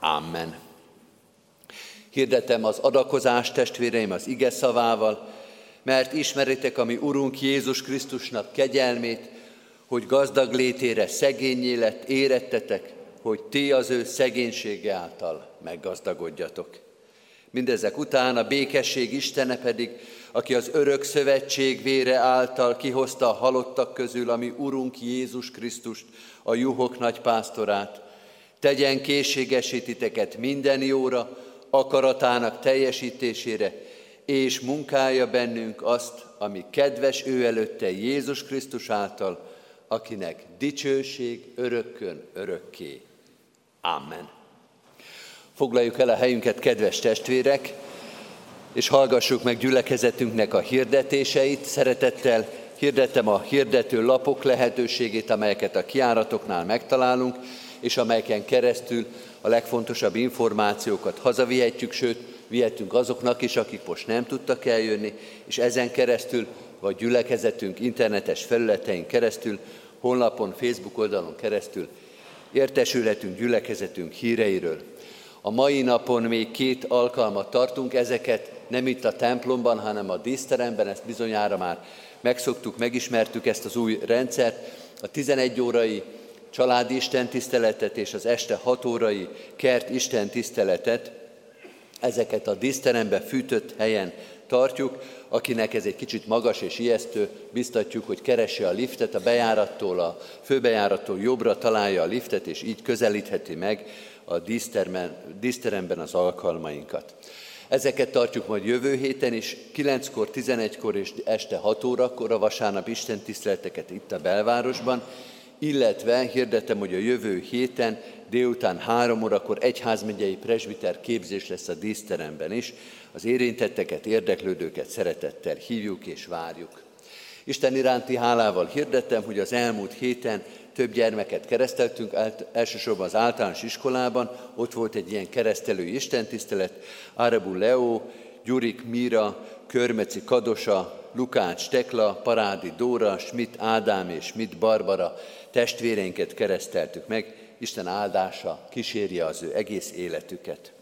Amen. Hirdetem az adakozást, testvéreim, az ige szavával, mert ismeritek a mi Urunk Jézus Krisztusnak kegyelmét, hogy gazdag létére szegényé lett, érettetek, hogy ti az ő szegénysége által meggazdagodjatok. Mindezek után a békesség Istene pedig, aki az örök szövetség vére által kihozta a halottak közül, ami Urunk Jézus Krisztust, a juhok nagy pásztorát, tegyen készségesítiteket minden jóra, akaratának teljesítésére, és munkálja bennünk azt, ami kedves ő előtte Jézus Krisztus által, akinek dicsőség örökkön örökké. Amen. Foglaljuk el a helyünket, kedves testvérek, és hallgassuk meg gyülekezetünknek a hirdetéseit. Szeretettel hirdettem a hirdető lapok lehetőségét, amelyeket a kiáratoknál megtalálunk, és amelyeken keresztül a legfontosabb információkat hazavihetjük, sőt, vihetünk azoknak is, akik most nem tudtak eljönni, és ezen keresztül, vagy gyülekezetünk internetes felületein keresztül, honlapon, Facebook oldalon keresztül értesülhetünk gyülekezetünk híreiről. A mai napon még két alkalmat tartunk, ezeket nem itt a templomban, hanem a díszteremben, ezt bizonyára már megszoktuk, megismertük ezt az új rendszert. A 11 órai családi istentiszteletet és az este 6 órai kert istentiszteletet, ezeket a díszterembe fűtött helyen tartjuk. Akinek ez egy kicsit magas és ijesztő, biztatjuk, hogy keresse a liftet, a bejárattól, a főbejárattól jobbra találja a liftet, és így közelítheti meg a díszteremben az alkalmainkat. Ezeket tartjuk majd jövő héten is, 9-kor, 11-kor és este 6 órakor a vasárnap Isten tiszteleteket itt a belvárosban, illetve hirdetem, hogy a jövő héten délután három órakor egyházmegyei presbiter képzés lesz a díszteremben is. Az érintetteket, érdeklődőket szeretettel hívjuk és várjuk. Isten iránti hálával hirdettem, hogy az elmúlt héten több gyermeket kereszteltünk, elsősorban az általános iskolában, ott volt egy ilyen keresztelő istentisztelet, Árabu Leo, Gyurik Mira, Körmeci Kadosa, Lukács Tekla, Parádi Dóra, Schmidt Ádám és Schmidt Barbara testvéreinket kereszteltük meg, Isten áldása kísérje az ő egész életüket.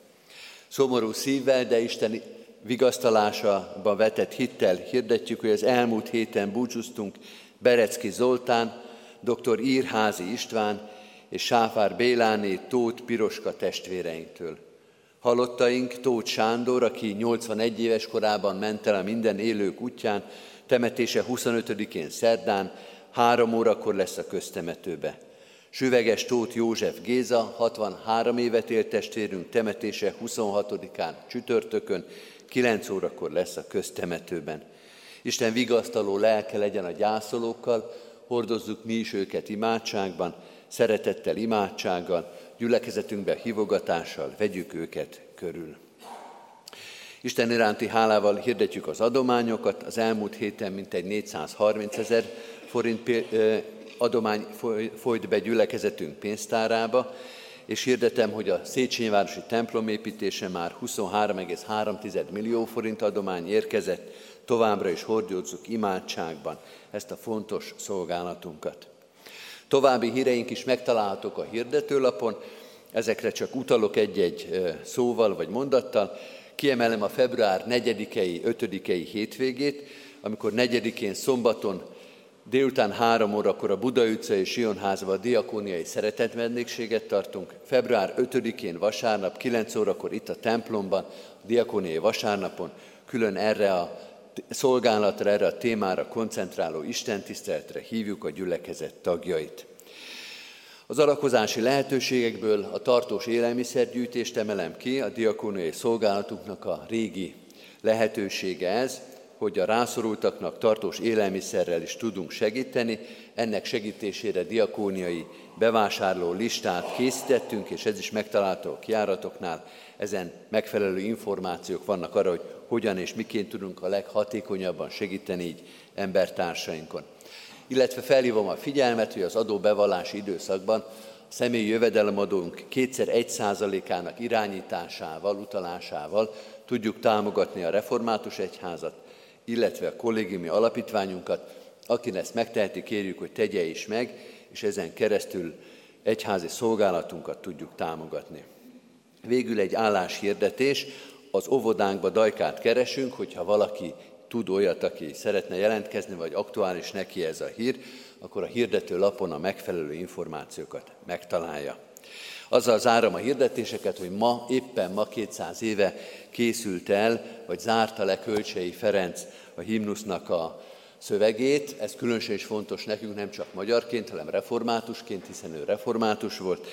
Szomorú szívvel, de Isten vigasztalásába vetett hittel hirdetjük, hogy az elmúlt héten búcsúztunk Berecki Zoltán, dr. Írházi István és Sáfár Béláné Tóth Piroska testvéreinktől. Halottaink Tóth Sándor, aki 81 éves korában ment el a minden élők útján, temetése 25-én szerdán, három órakor lesz a köztemetőbe. Süveges Tóth József Géza, 63 évet élt testvérünk temetése 26-án csütörtökön, 9 órakor lesz a köztemetőben. Isten vigasztaló lelke legyen a gyászolókkal, hordozzuk mi is őket imádságban, szeretettel, imádsággal, gyülekezetünkbe hívogatással vegyük őket körül. Isten iránti hálával hirdetjük az adományokat. Az elmúlt héten mintegy 430 ezer forint adomány folyt be gyülekezetünk pénztárába, és hirdetem, hogy a Széchenyi városi templom építése már 23,3 millió forint adomány érkezett, továbbra is hordjózzuk imádságban ezt a fontos szolgálatunkat. További híreink is megtalálhatók a hirdetőlapon, ezekre csak utalok egy-egy szóval vagy mondattal. Kiemelem a február 4-i, 5-i hétvégét, amikor 4-én szombaton Délután három órakor a Buda utca és Sionházba a diakóniai szeretetvendégséget tartunk. Február 5-én vasárnap 9 órakor itt a templomban, a diakóniai vasárnapon külön erre a szolgálatra, erre a témára koncentráló istentiszteletre hívjuk a gyülekezet tagjait. Az alakozási lehetőségekből a tartós élelmiszergyűjtést emelem ki, a diakóniai szolgálatunknak a régi lehetősége ez, hogy a rászorultaknak tartós élelmiszerrel is tudunk segíteni. Ennek segítésére diakóniai bevásárló listát készítettünk, és ez is megtalálható a kiáratoknál. Ezen megfelelő információk vannak arra, hogy hogyan és miként tudunk a leghatékonyabban segíteni így embertársainkon. illetve felhívom a figyelmet, hogy az adóbevallási időszakban a személyi jövedelemadónk kétszer egy százalékának irányításával, utalásával tudjuk támogatni a református egyházat, illetve a kollégiumi alapítványunkat. Akin ezt megteheti, kérjük, hogy tegye is meg, és ezen keresztül egyházi szolgálatunkat tudjuk támogatni. Végül egy álláshirdetés, az óvodánkba dajkát keresünk, hogyha valaki tud olyat, aki szeretne jelentkezni, vagy aktuális neki ez a hír, akkor a hirdető lapon a megfelelő információkat megtalálja. Azzal zárom a hirdetéseket, hogy ma, éppen ma 200 éve készült el, vagy zárta le Kölcsei Ferenc a himnusznak a szövegét. Ez különösen is fontos nekünk, nem csak magyarként, hanem reformátusként, hiszen ő református volt.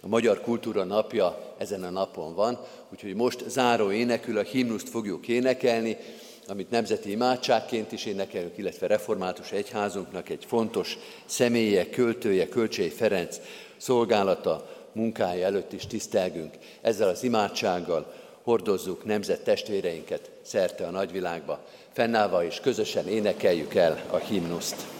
A Magyar Kultúra Napja ezen a napon van, úgyhogy most záró énekül a himnuszt fogjuk énekelni, amit nemzeti imádságként is énekelünk, illetve református egyházunknak egy fontos személye, költője, Kölcsei Ferenc szolgálata, munkája előtt is tisztelgünk. Ezzel az imádsággal hordozzuk nemzet testvéreinket szerte a nagyvilágba. Fennállva és közösen énekeljük el a himnuszt.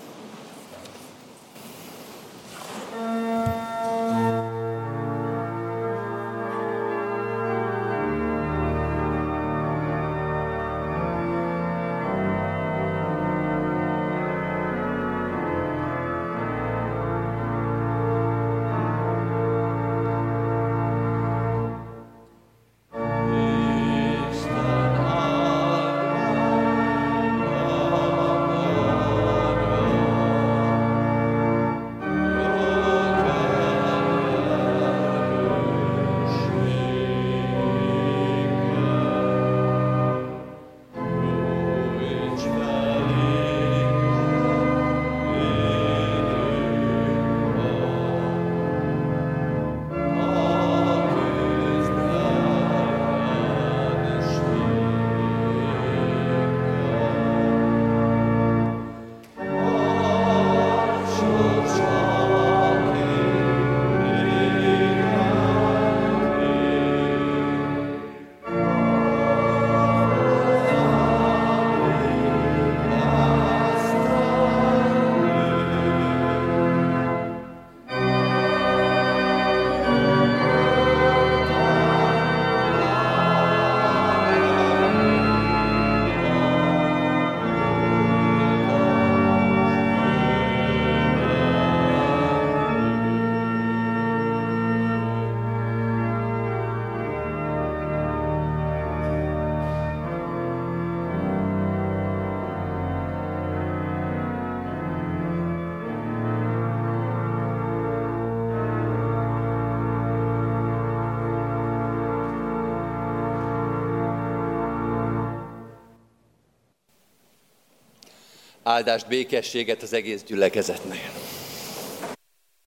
Áldást, békességet az egész gyülekezetnek.